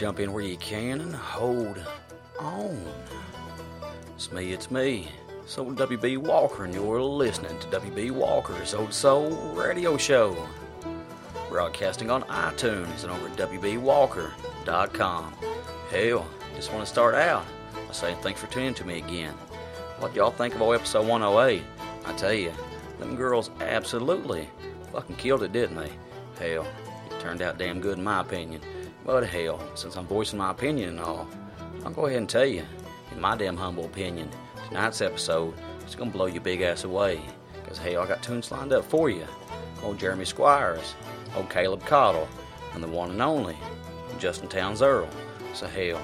Jump in where you can and hold on. It's me, it's me. So WB Walker, and you're listening to WB Walker's Old Soul Radio Show. Broadcasting on iTunes and over at WBWalker.com. Hell, just want to start out by saying thanks for tuning to me again. What y'all think of old episode 108? I tell you, them girls absolutely fucking killed it, didn't they? Hell, it turned out damn good in my opinion. But hell, since I'm voicing my opinion and all, I'll go ahead and tell you, in my damn humble opinion, tonight's episode is gonna blow your big ass away. Cause hell, I got tunes lined up for you. Old Jeremy Squires, old Caleb Caudle, and the one and only Justin Townes Earle. So hell,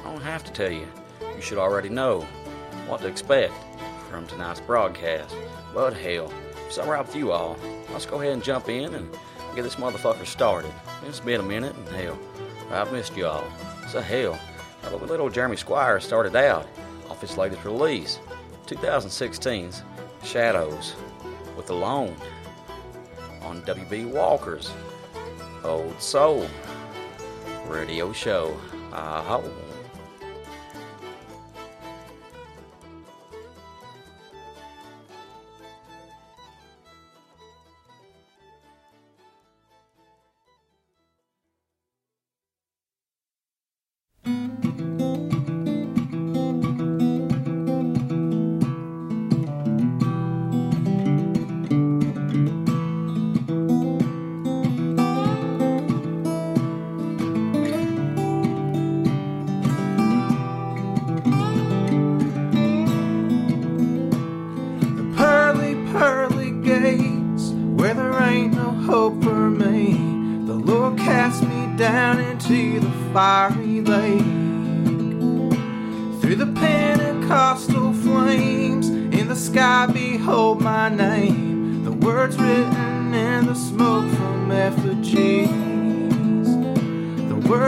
I don't have to tell you. You should already know what to expect from tonight's broadcast. But hell, it's alright with you all, let's go ahead and jump in and get this motherfucker started. It's been a minute, and hell, I've missed you all. So hell, how about little Jeremy Squire started out off his latest release, 2016's Shadows with Alone on WB Walker's Old Soul Radio Show. Ah,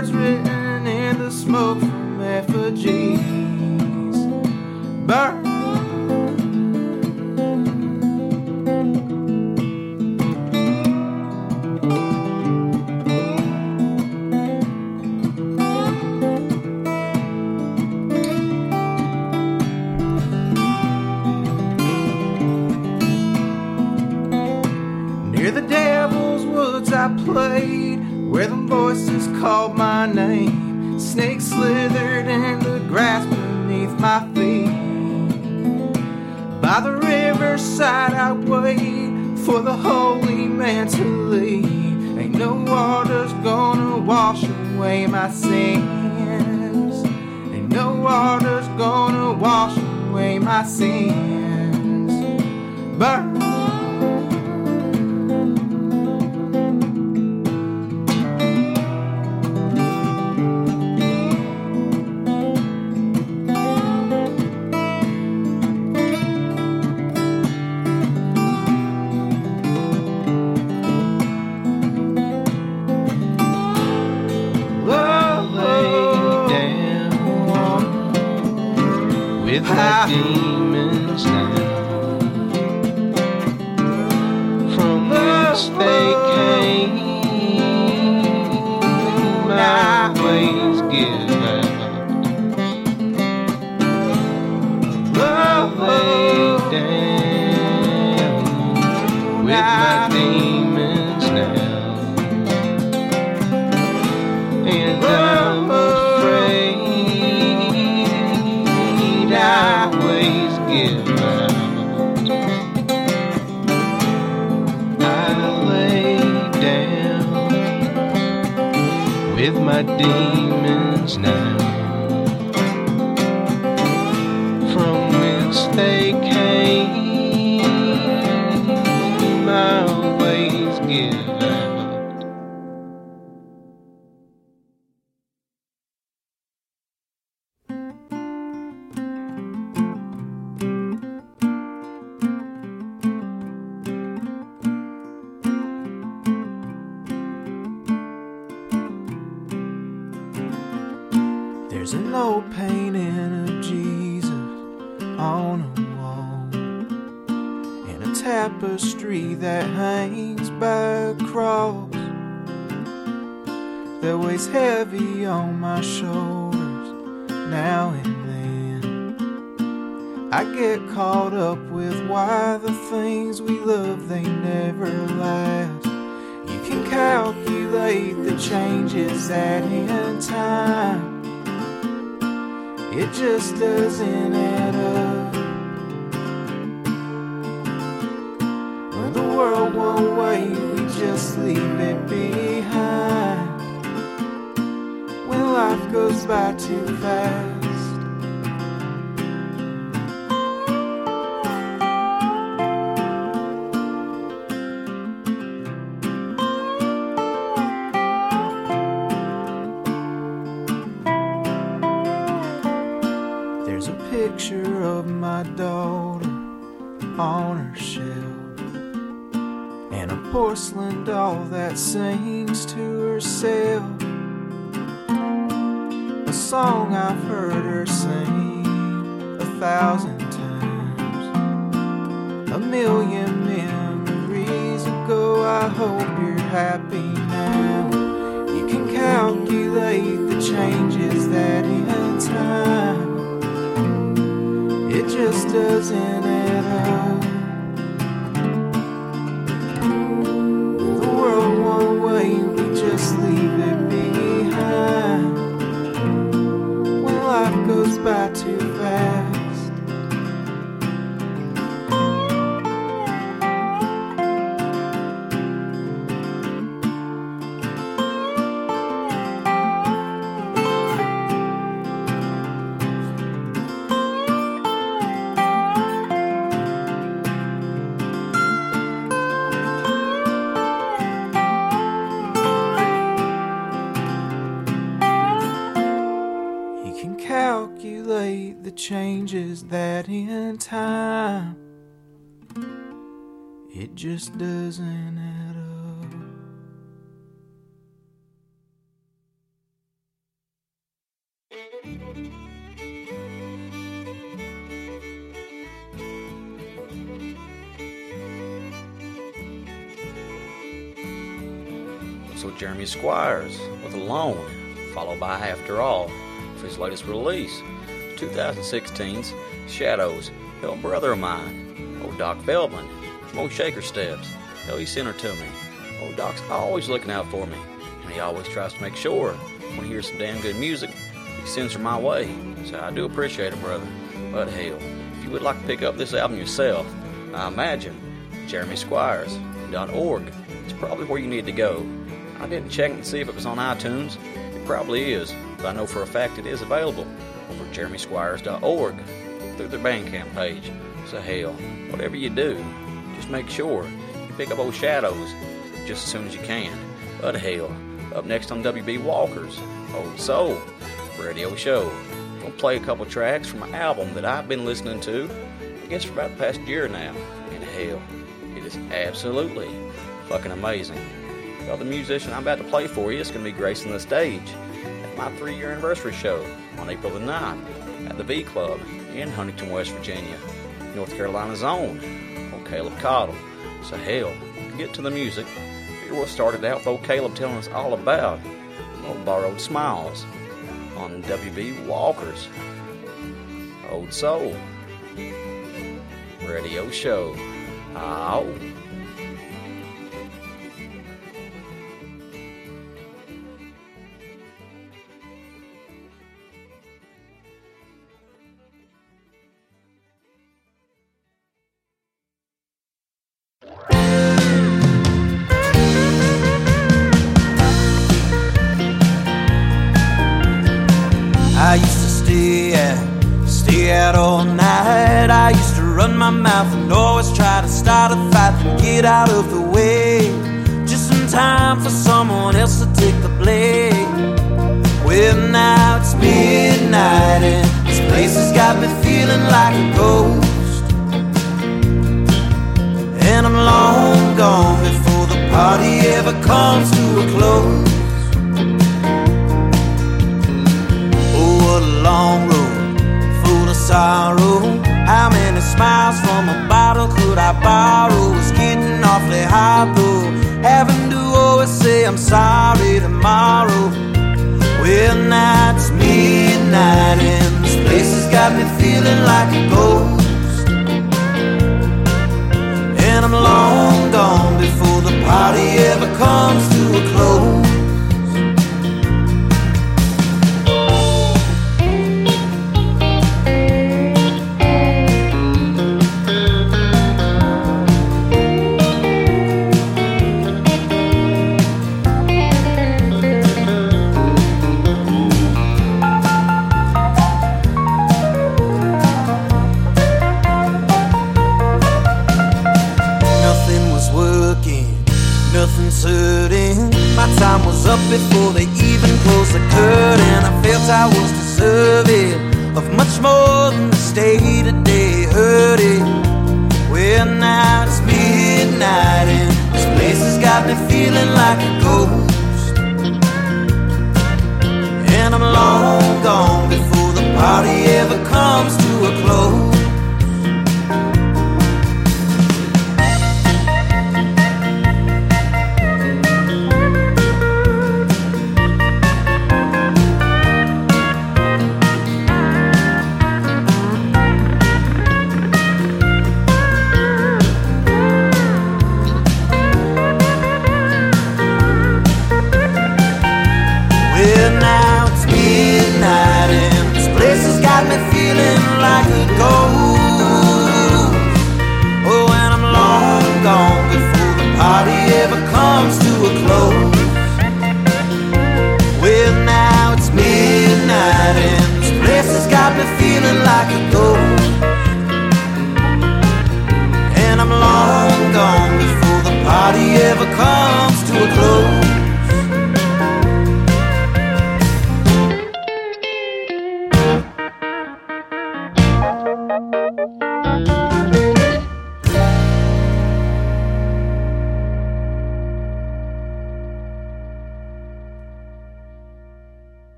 words written in the smoke With my demons now. And I'm afraid I always give out. I lay down with my demons now. Just doesn't add up. So Jeremy Squires with Alone, followed by After All, for his latest release, 2016's Shadows, Hell Brother of Mine, old Doc Feldman, Old Shaker Steps, hell he sent her to me. Old Doc's always looking out for me, and he always tries to make sure when he hears some damn good music, he sends her my way. So I do appreciate it, brother. But hell, if you would like to pick up this album yourself, I imagine JeremySquires.org is probably where you need to go. I didn't check and see if it was on iTunes. It probably is, but I know for a fact it is available over jeremysquires.org through their Bandcamp page. So hell, whatever you do, make sure you pick up old shadows just as soon as you can. But hell, up next on WB Walker's Old Soul radio show. Gonna play a couple tracks from an album that I've been listening to, I guess for about the past year now. And hell, it is absolutely fucking amazing. Well, the musician I'm about to play for you is to be gracing the stage at my three year anniversary show on April the 9th at the V Club in Huntington, West Virginia, North Carolina's own, Caleb Caudle. So, hell, get to the music, here we'll start it out with old Caleb telling us all about old Borrowed Smiles on WB Walker's Old Soul Radio Show. Ow. Feeling like a ghost. And I'm long gone before the party ever comes to a close. Oh, what a long road full of sorrow. How many smiles from a bottle could I borrow? It's getting awfully hard though. Having to always say I'm sorry tomorrow. Well, now it's midnight and this has got me feeling like a ghost. And I'm long gone before the party ever comes to a close. Time was up before they even closed the curtain. I felt I was deserving of much more than the stay today hurting. Well, now it's midnight and this place has got me feeling like a ghost. And I'm long gone before the party ever comes to a close.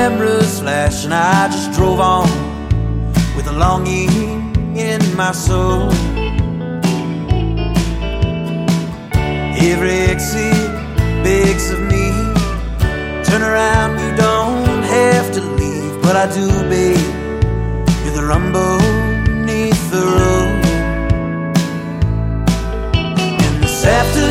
Cameras flashing. I just drove on with a longing in my soul. Every exit begs of me. Turn around, you don't have to leave. But I do, babe. Hear the rumble beneath the road. And this afternoon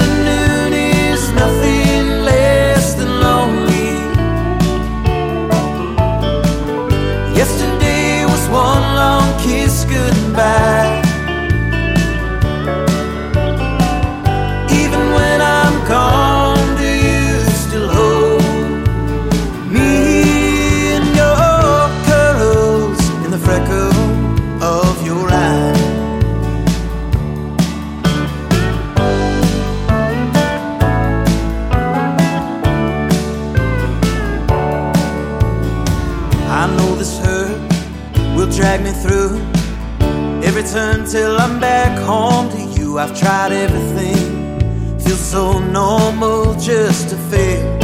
every turn till I'm back home to you. I've tried everything, feels so normal just to fail.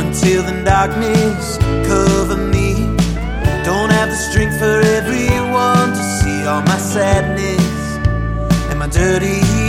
Until the darkness cover me, don't have the strength for everyone to see all my sadness and my dirty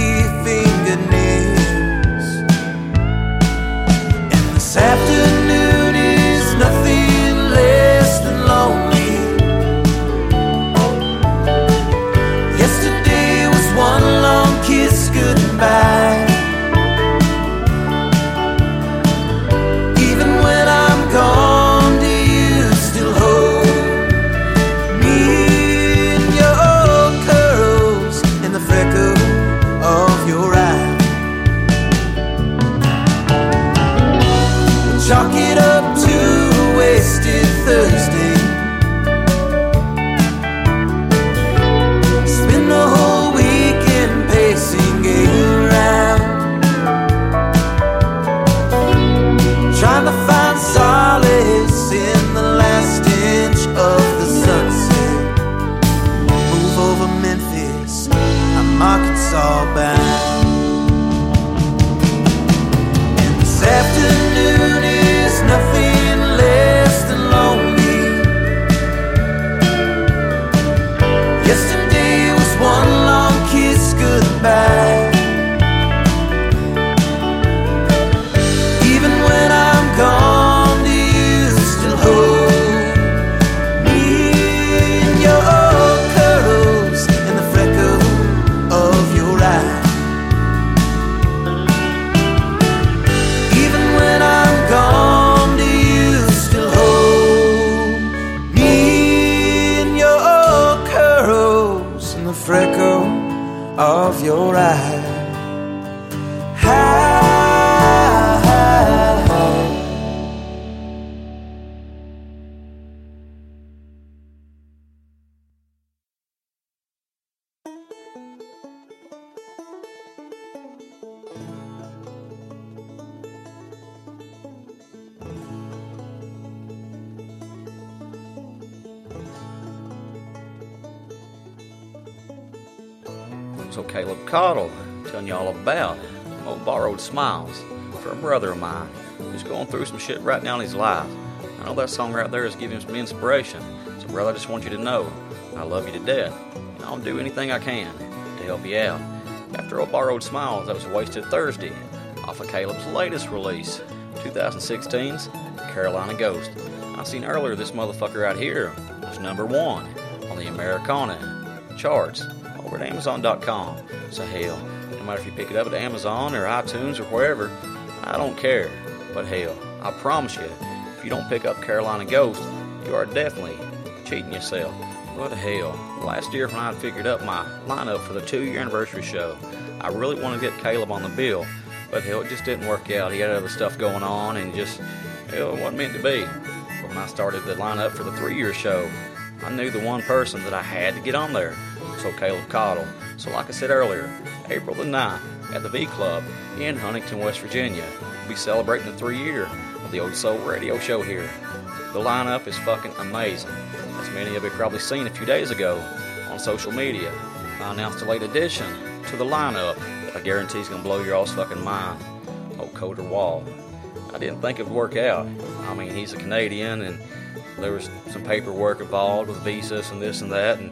Freckle of your eye. All about old borrowed smiles for a brother of mine who's going through some shit right now in his life. I know that song right there is giving him some inspiration. So brother, I just want you to know I love you to death. And I'll do anything I can to help you out. After old borrowed smiles, that was Wasted Thursday off of Caleb's latest release, 2016's Carolina Ghost. I seen earlier this motherfucker right here was number one on the Americana charts over at Amazon.com. So hell, no matter if you pick it up at Amazon or iTunes or wherever, I don't care. But hell, I promise you, if you don't pick up Carolina Ghost, you are definitely cheating yourself. But hell, last year when I figured up my lineup for the two year anniversary show, I really wanted to get Caleb on the bill, but hell, it just didn't work out. He had other stuff going on and just, hell, it wasn't meant to be. But when I started the lineup for the three year show, I knew the one person that I had to get on there. So Caleb Caudle. So like I said earlier, April the 9th at the V Club in Huntington, West Virginia. We'll be celebrating the three year of the Old Soul Radio Show here. The lineup is fucking amazing. As many of you probably seen a few days ago on social media, I announced a late addition to the lineup. I guarantee it's gonna blow your all's fucking mind. Old Colter Wall. I didn't think it would work out. I mean, he's a Canadian and there was some paperwork involved with visas and this and that, and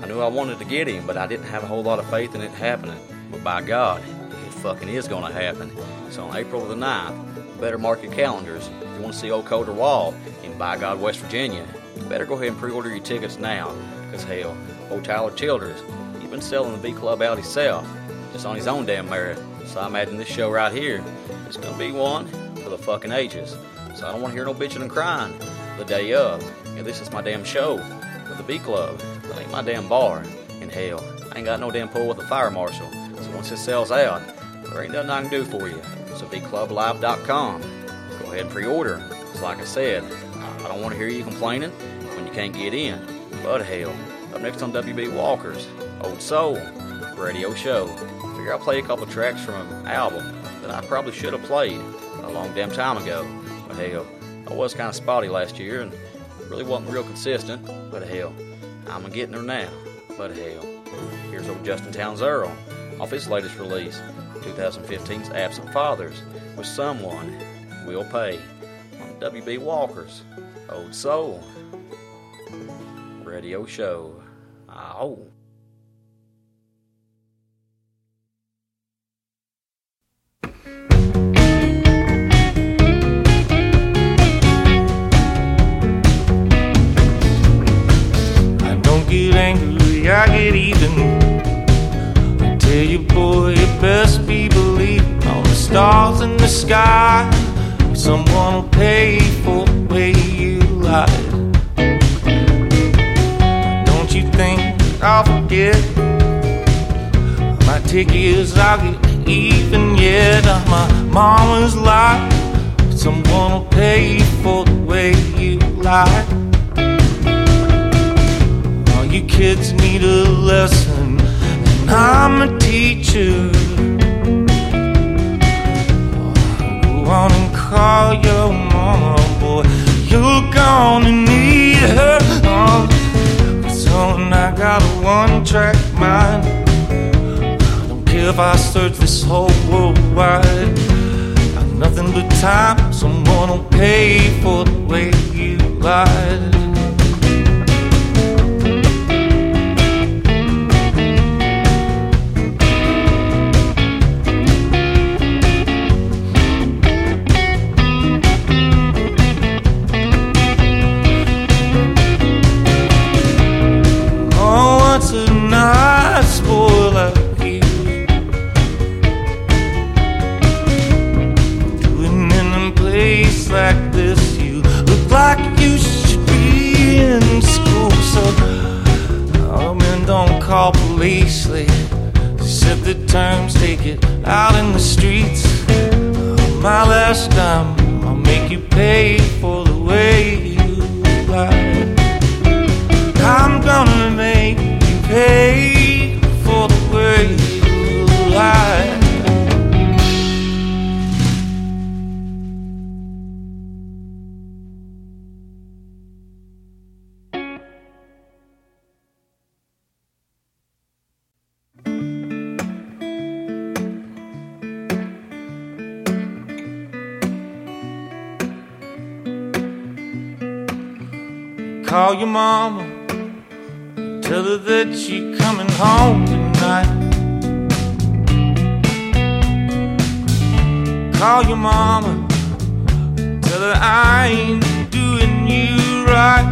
I knew I wanted to get him, but I didn't have a whole lot of faith in it happening. But by God, it fucking is gonna happen. So on April the 9th, better mark your calendars. If you want to see old Colter Wall in By God, West Virginia, you better go ahead and pre-order your tickets now. Because hell, old Tyler Childers, he's been selling the V Club out himself, just on his own damn merit. So I imagine this show right here is gonna be one for the fucking ages. So I don't want to hear no bitching and crying the day of. Yeah, this is my damn show with the V Club. That ain't my damn bar. And hell, I ain't got no damn pull with the fire marshal. So once it sells out, there ain't nothing I can do for you. So VClubLive.com. Go ahead and pre-order. It's like I said, I don't want to hear you complaining when you can't get in. But hell, up next on WB Walker's Old Soul Radio Show. Figure I'll play a couple tracks from an album that I probably should have played a long damn time ago. But hell, I was kind of spotty last year and really wasn't real consistent. But hell, I'm getting there now. But hell, here's old Justin Townes Earle off his latest release, 2015's Absent Fathers, with Someone Will Pay on WB Walker's Old Soul Radio Show. Ow. I'll? My tickets, I'll get even yet. My mama's life, someone will pay for the way you lie. All you kids need a lesson, and I'm a teacher. Go on and call your mama, boy. You're gonna need her. So I got a one-track mind. I don't care if I search this whole world wide. Got nothing but time. Someone will pay for the way you lied. Out in the streets. My last time, I'll make you pay for the way you lied. Call your mama, tell her that you're coming home tonight. Call your mama, tell her I ain't doing you right.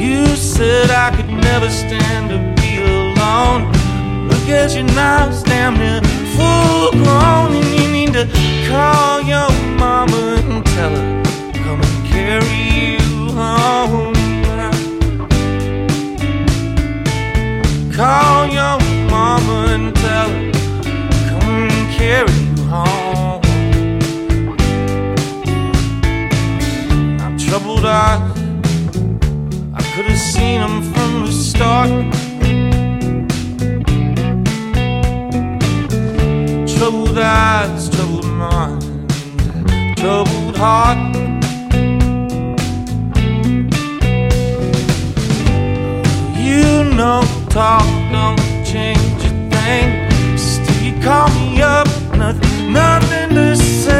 You said I could never stand to be alone. Look at you now, near full grown, and you need to call your mama and tell her carry you home. Call your mama and tell her come carry you home. I'm troubled eyes. I could have seen them from the start. Troubled eyes, troubled mind, troubled heart. Talk don't change a thing. Still, you call me up, nothing, nothing to say.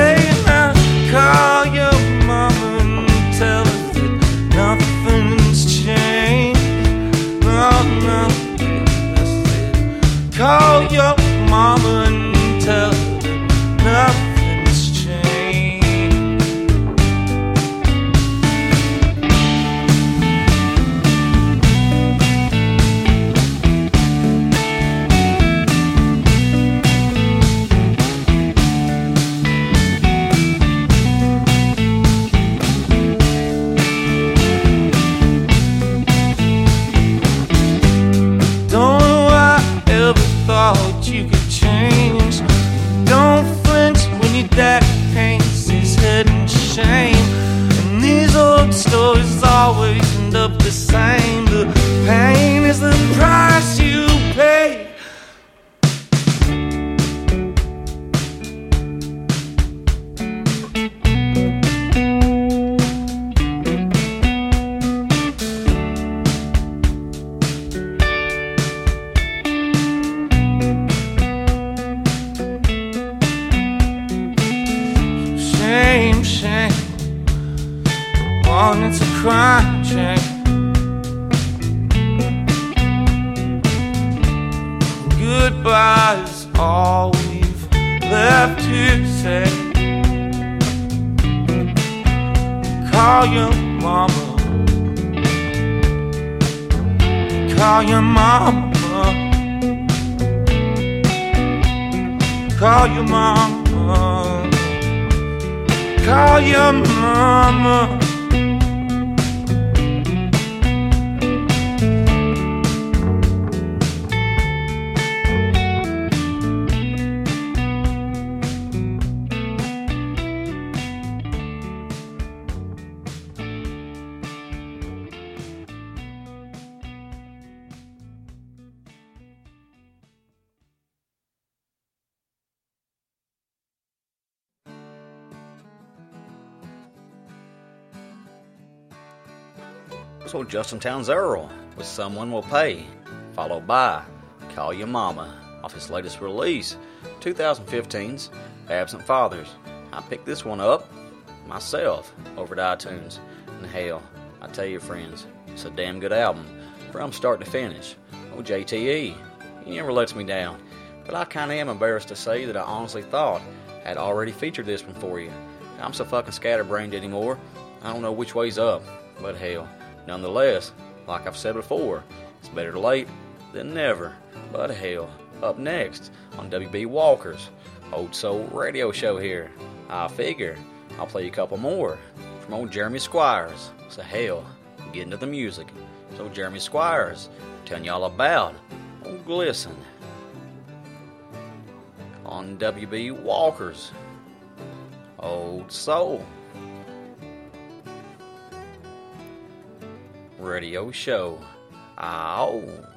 Call your mama. Call your mama. Call your mama. Call your mama. Justin Townes Earle with Someone Will Pay, followed by Call Your Mama off his latest release, 2015's Absent Fathers. I picked this one up myself over at iTunes. And hell, I tell you, friends, it's a damn good album from start to finish. Oh, JTE, he never lets me down. But I kinda am embarrassed to say that I honestly thought I had already featured this one for you. I'm so fucking scatterbrained anymore, I don't know which way's up, but hell, nonetheless, like I've said before, it's better late than never. But hell, up next on WB Walker's Old Soul Radio Show here, I figure I'll play you a couple more from old Jeremy Squires. So hell, get into the music. So Jeremy Squires telling y'all about old Glisten on WB Walker's Old Soul Radio Show. Ow.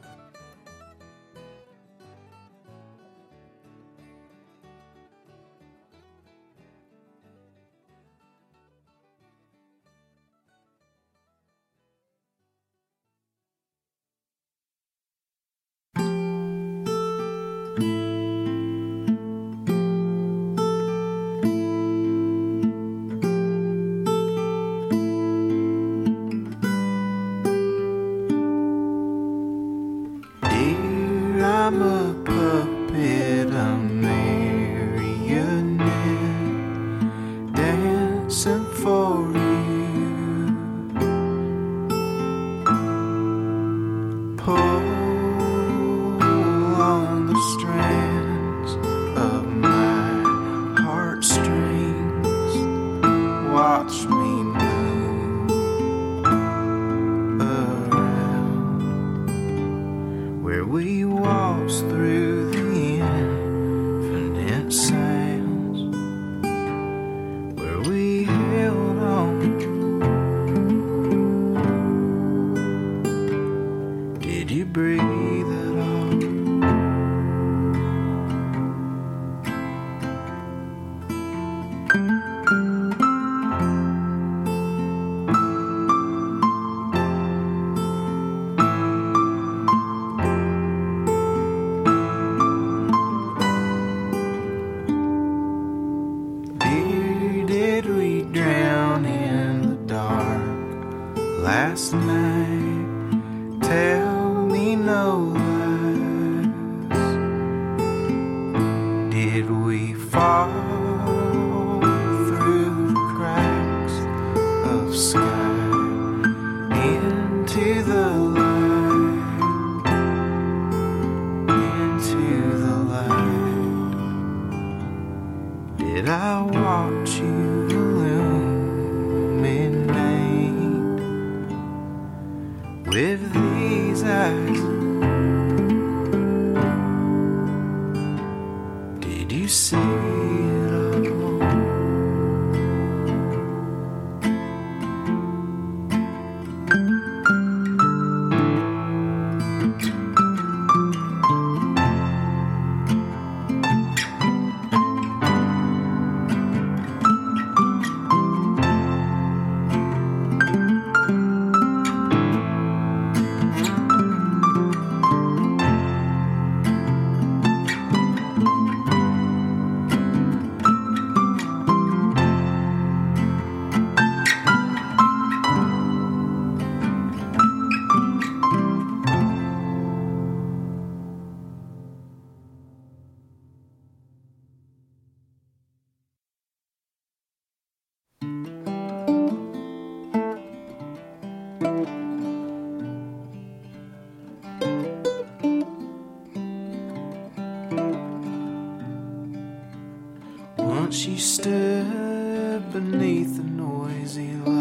You stood beneath the noisy light,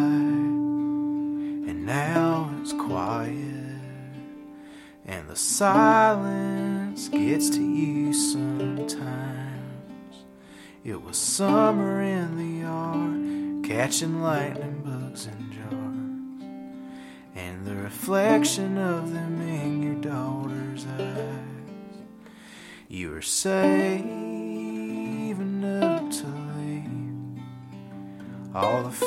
and now it's quiet, and the silence gets to you sometimes. It was summer in the yard, catching lightning bugs in jars, and the reflection of them in your daughter's eyes. You were saving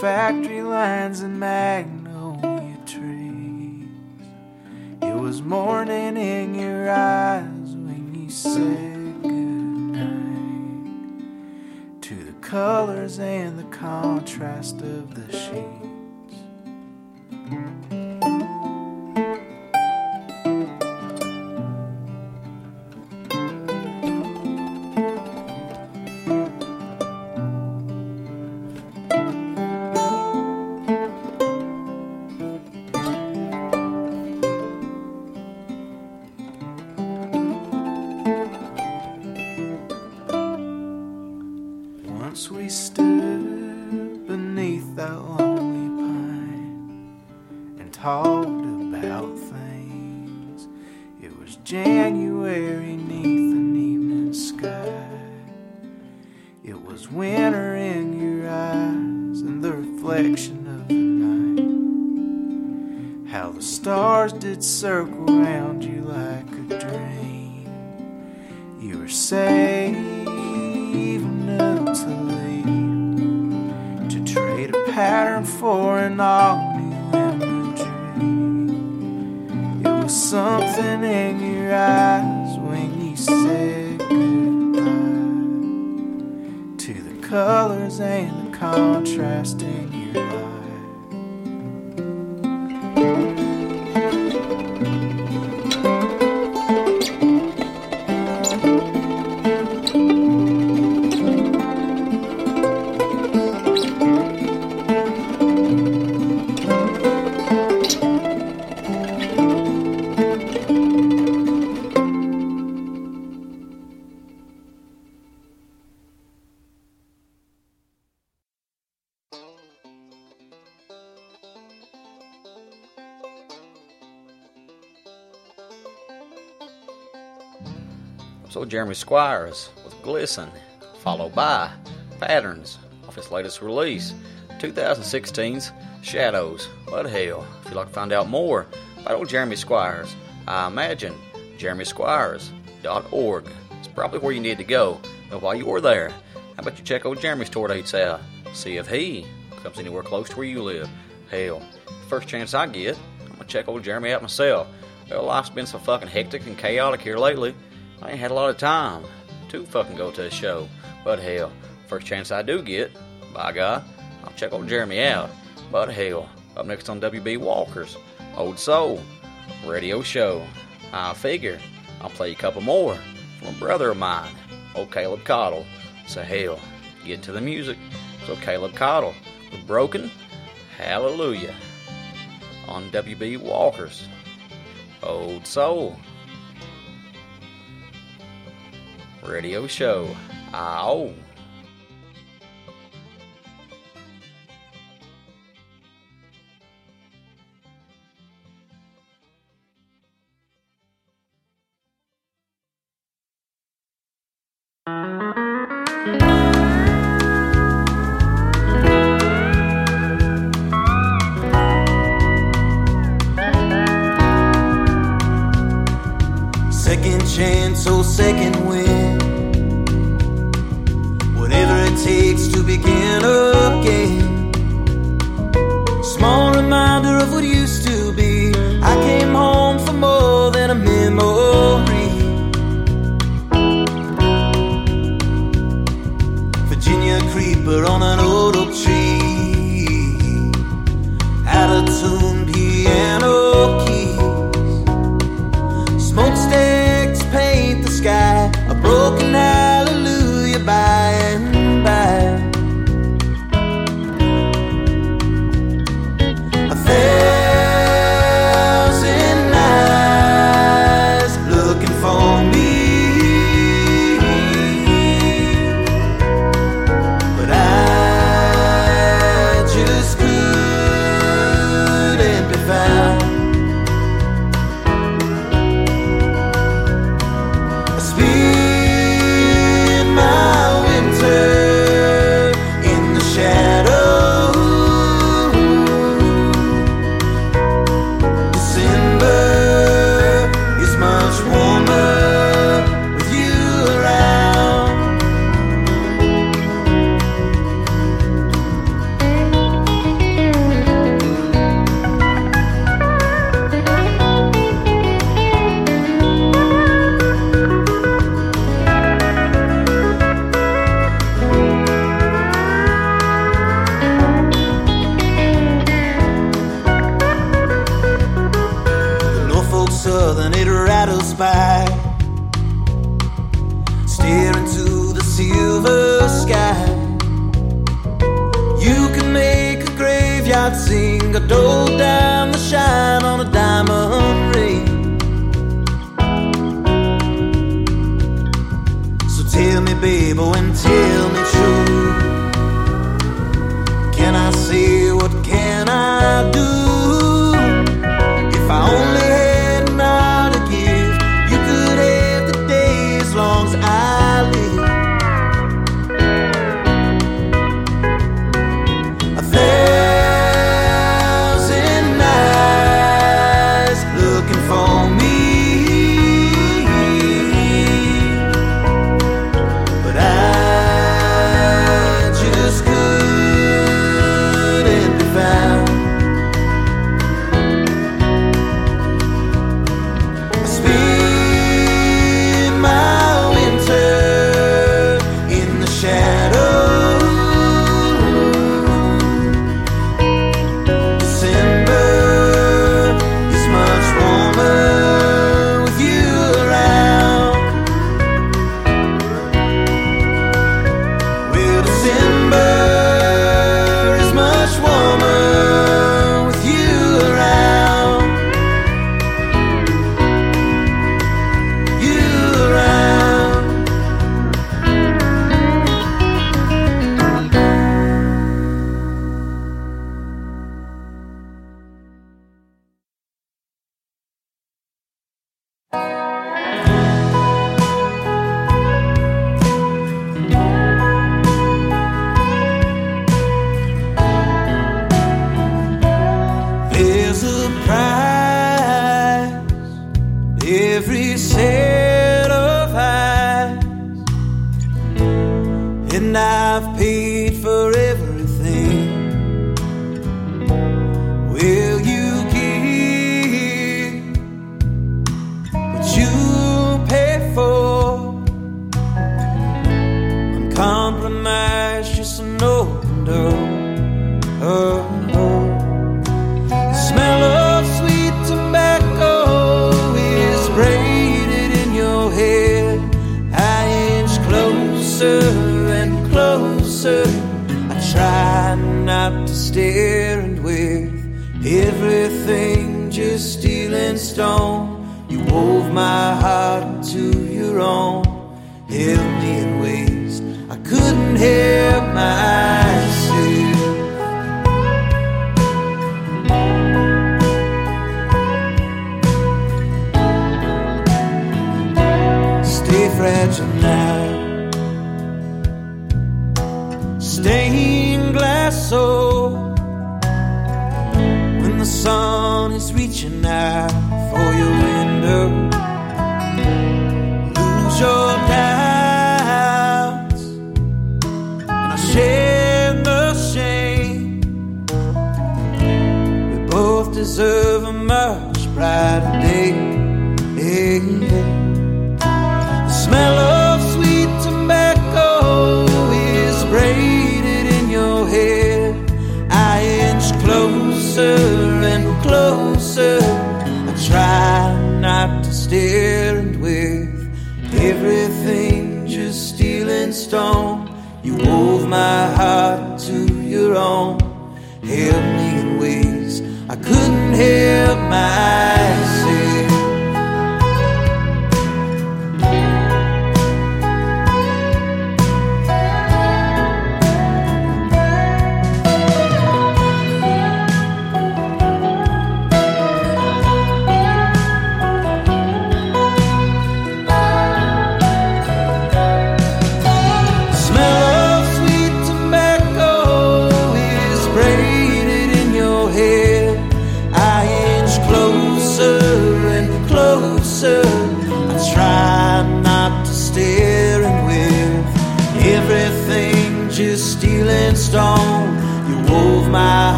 factory lines and magnolia trees. It was morning in your eyes when you said goodnight to the colors and the contrast of reflection of the night. How the stars did circle round you like a dream. You were saving up to trade a pattern for an all new imagery. It was something in your eyes when you said goodbye to the colors and the contrast in your Jeremy Squires with Glisten, followed by Patterns off his latest release, 2016's Shadows. But hell, if you'd like to find out more about old Jeremy Squires, I imagine jeremysquires.org is probably where you need to go. And while you're there, how about you check old Jeremy's tour dates out? See if he comes anywhere close to where you live. Hell, first chance I get, I'm gonna check old Jeremy out myself. Well, life's been so fucking hectic and chaotic here lately. I ain't had a lot of time to fucking go to a show. But hell, first chance I do get, by God, I'll check old Jeremy out. But hell, up next on WB Walker's Old Soul Radio Show, I figure I'll play a couple more from a brother of mine, old Caleb Caudle. So hell, get to the music. So Caleb Caudle with Broken Hallelujah on WB Walker's Old Soul Radio Show. Ow. Second chance or second win. Takes my heart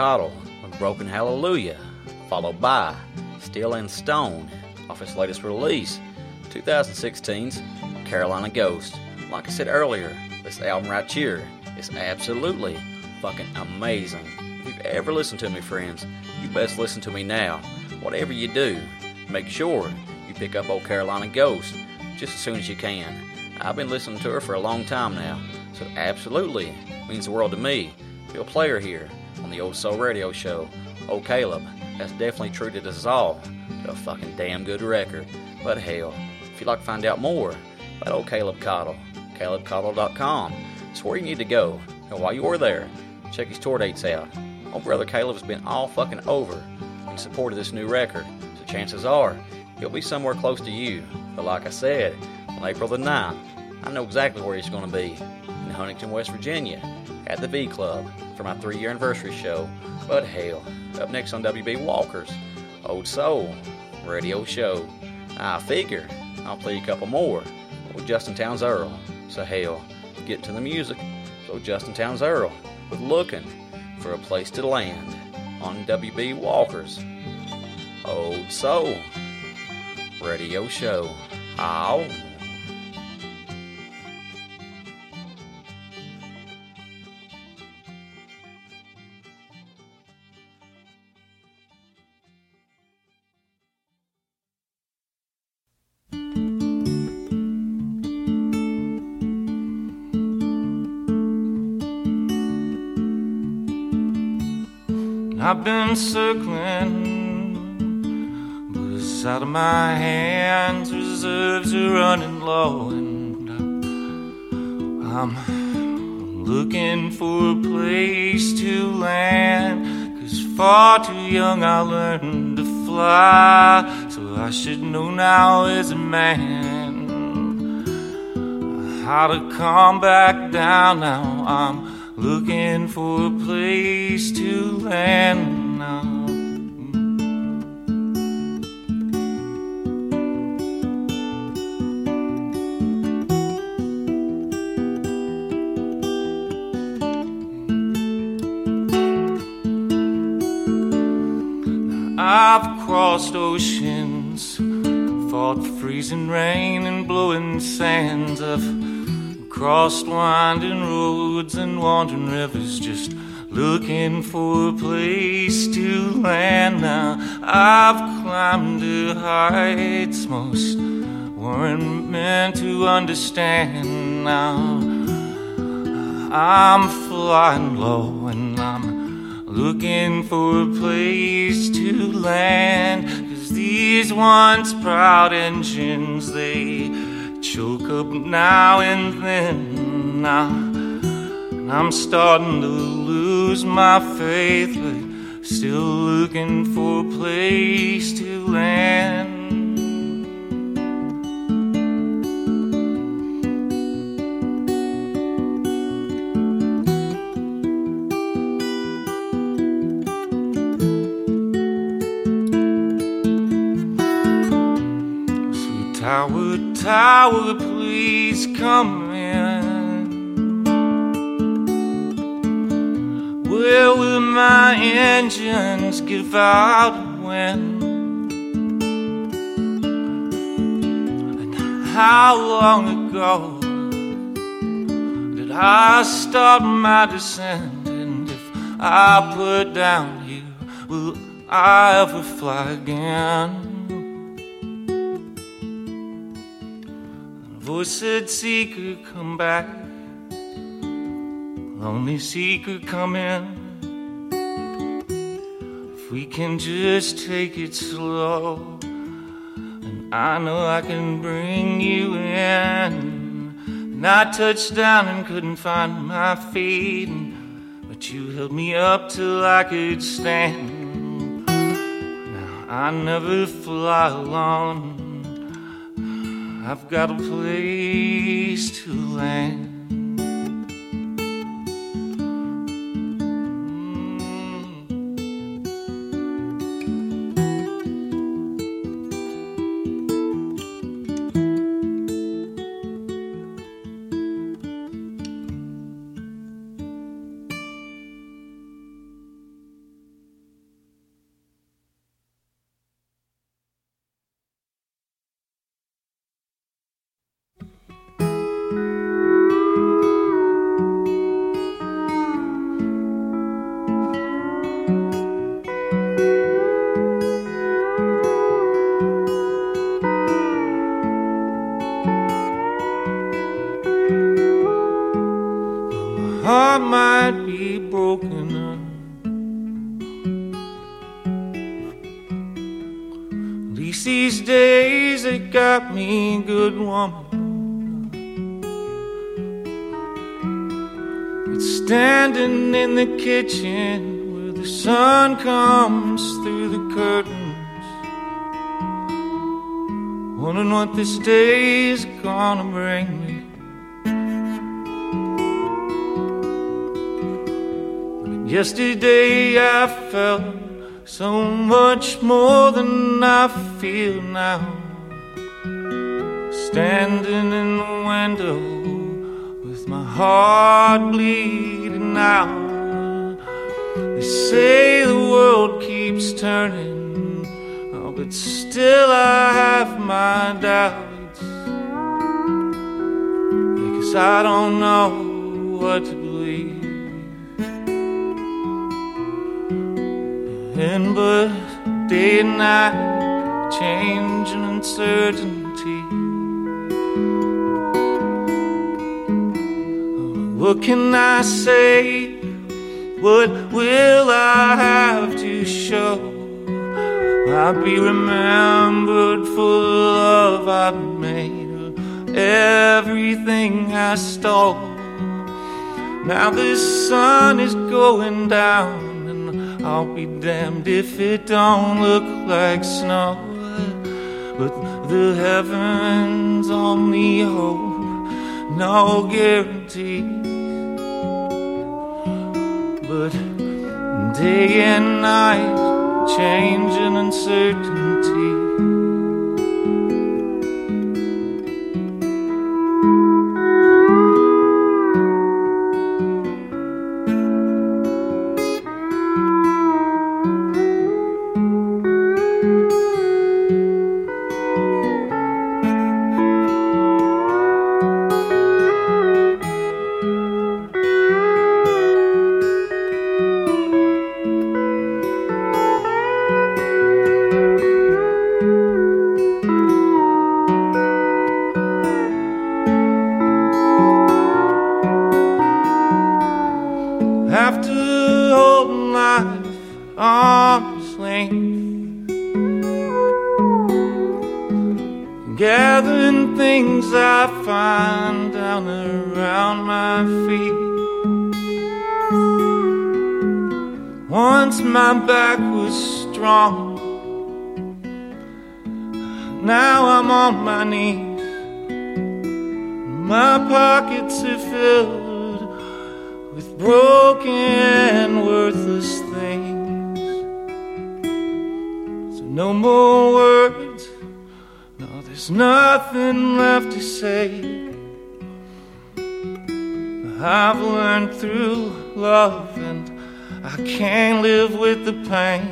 Caudle with Broken Hallelujah, followed by Steel and Stone off his latest release, 2016's Carolina Ghost. Like I said earlier, this album right here is absolutely fucking amazing. If you've ever listened to me, friends, you best listen to me now. Whatever you do, make sure you pick up old Carolina Ghost just as soon as you can. I've been listening to her for a long time now, so absolutely means the world to me. Bill Player here on the Old Soul Radio Show. Old Caleb that's definitely treated us all to a fucking damn good record. But hell, if you'd like to find out more about old Caleb Caudle, calebcaudle.com is where you need to go. And while you're there, check his tour dates out. Old brother Caleb has been all fucking over in support of this new record, so chances are he'll be somewhere close to you. But like I said, on April the 9th, I know exactly where he's going to be in Huntington, West Virginia, at the V Club for my three year anniversary show. But hell, up next on WB Walker's Old Soul Radio Show, I figure I'll play a couple more with Justin Townes Earle. So hell, get to the music. So Justin Townes Earle with Looking for a Place to Land on WB Walker's Old Soul Radio Show. Ow. I've been circling, but it's out of my hands. Reserves are running low, and I'm looking for a place to land. Cause far too young I learned to fly, so I should know now as a man how to come back down now. I'm looking for a place to land now. I've crossed oceans, fought freezing rain and blowing sands. I've crossed winding roads and wandering rivers, just looking for a place to land. Now I've climbed to heights most weren't meant to understand. Now I'm flying low and I'm looking for a place to land. Cause these once proud engines, they choke up now and then. Now, and I'm starting to lose my faith, but still looking for a place to land. Tower, please come in. Where will my engines give out when? And how long ago did I start my descent? And if I put down you, will I ever fly again? Voice said, Seeker, come back. Lonely seeker, come in. If we can just take it slow, and I know I can bring you in. And I touched down and couldn't find my feet, but you held me up till I could stand. Now I never fly alone. I've got a place to land. Heart might be broken. At least these days it got me good woman. It's standing in the kitchen where the sun comes through the curtains. Wondering what this day's gonna bring Yesterday I felt so much more than I feel now. Standing in the window with my heart bleeding out. They say the world keeps turning, oh, but still I have my doubts. Because I don't know what to And but day and night, change and uncertainty. What can I say? What will I have to show? I'll be remembered for the love I made, everything I stole. Now the sun is going down, I'll be damned if it don't look like snow. But the heavens only hope, no guarantee. But day and night, change and uncertainty. With the pain.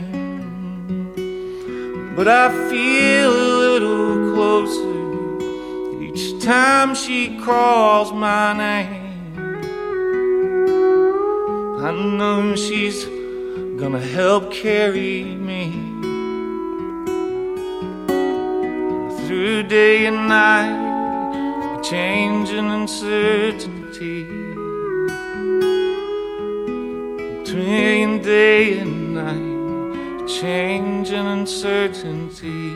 But I feel a little closer each time she calls my name. I know she's gonna help carry me through day and night, change and uncertainty. Between day and change and uncertainty.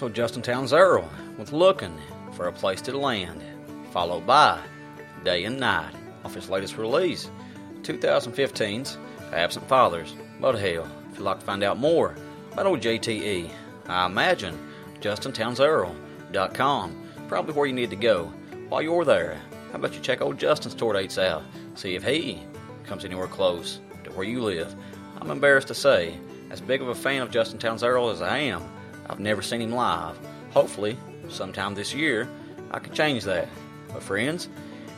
Was Justin Townes Earle with Looking for a Place to Land, followed by Day and Night off his latest release, 2015's Absent Fathers. But hell, if you'd like to find out more about old JTE, I imagine JustinTownesEarle.com probably where you need to go. While you're there, how about you check old Justin's tour dates out, see if he comes anywhere close to where you live. I'm embarrassed to say, as big of a fan of Justin Townes Earle as I am, I've never seen him live. Hopefully, sometime this year, I can change that. But friends,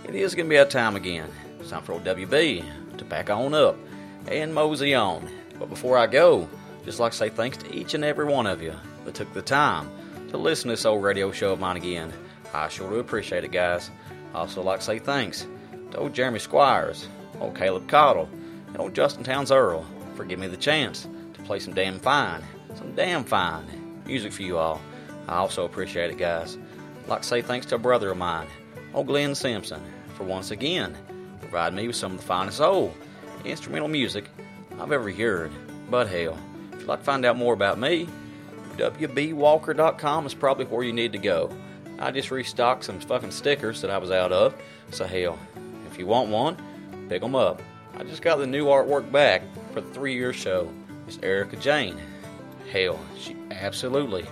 it is going to be that time again. It's time for old WB to back on up and mosey on. But before I go, just like to say thanks to each and every one of you that took the time to listen to this old radio show of mine again. I sure do appreciate it, guys. I also like to say thanks to old Jeremy Squires, old Caleb Caudle, and old Justin Townes Earle for giving me the chance to play some damn fine, some damn fine music for you all. I also appreciate it, guys. I'd like to say thanks to a brother of mine, old Glenn Simpson, for once again providing me with some of the finest old instrumental music I've ever heard. But hell, if you'd like to find out more about me, WBWalker.com is probably where you need to go. I just restocked some fucking stickers that I was out of, so hell, if you want one, pick 'em up. I just got the new artwork back for the three year show. It's Erica Jane. Hell, she absolutely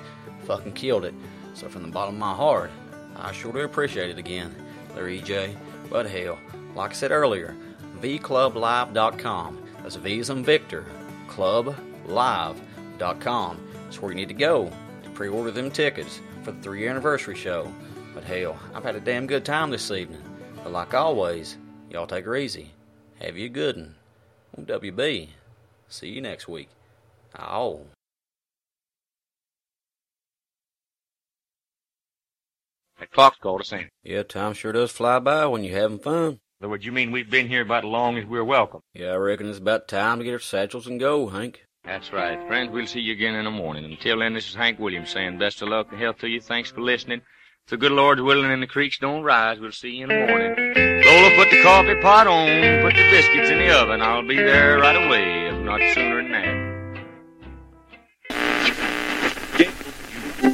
fucking killed it. So from the bottom of my heart, I sure do appreciate it again, Larry EJ. But hell, like I said earlier, VClubLive.com. That's V as in Victor, ClubLive.com. That's where you need to go to pre order them tickets for the three year anniversary show. But hell, I've had a damn good time this evening. But like always, y'all take her easy. Have you a good one. On WB. See you next week. Oh. That clock's called us in. Yeah, time sure does fly by when you're having fun. So would you mean we've been here about as long as we're welcome? Yeah, I reckon it's about time to get our satchels and go, Hank. That's right. Friends, we'll see you again in the morning. Until then, this is Hank Williams saying best of luck and health to you. Thanks for listening. If the good Lord's willing and the creeks don't rise, we'll see you in the morning. Lola, put the coffee pot on, put the biscuits in the oven. I'll be there right away, if not sooner than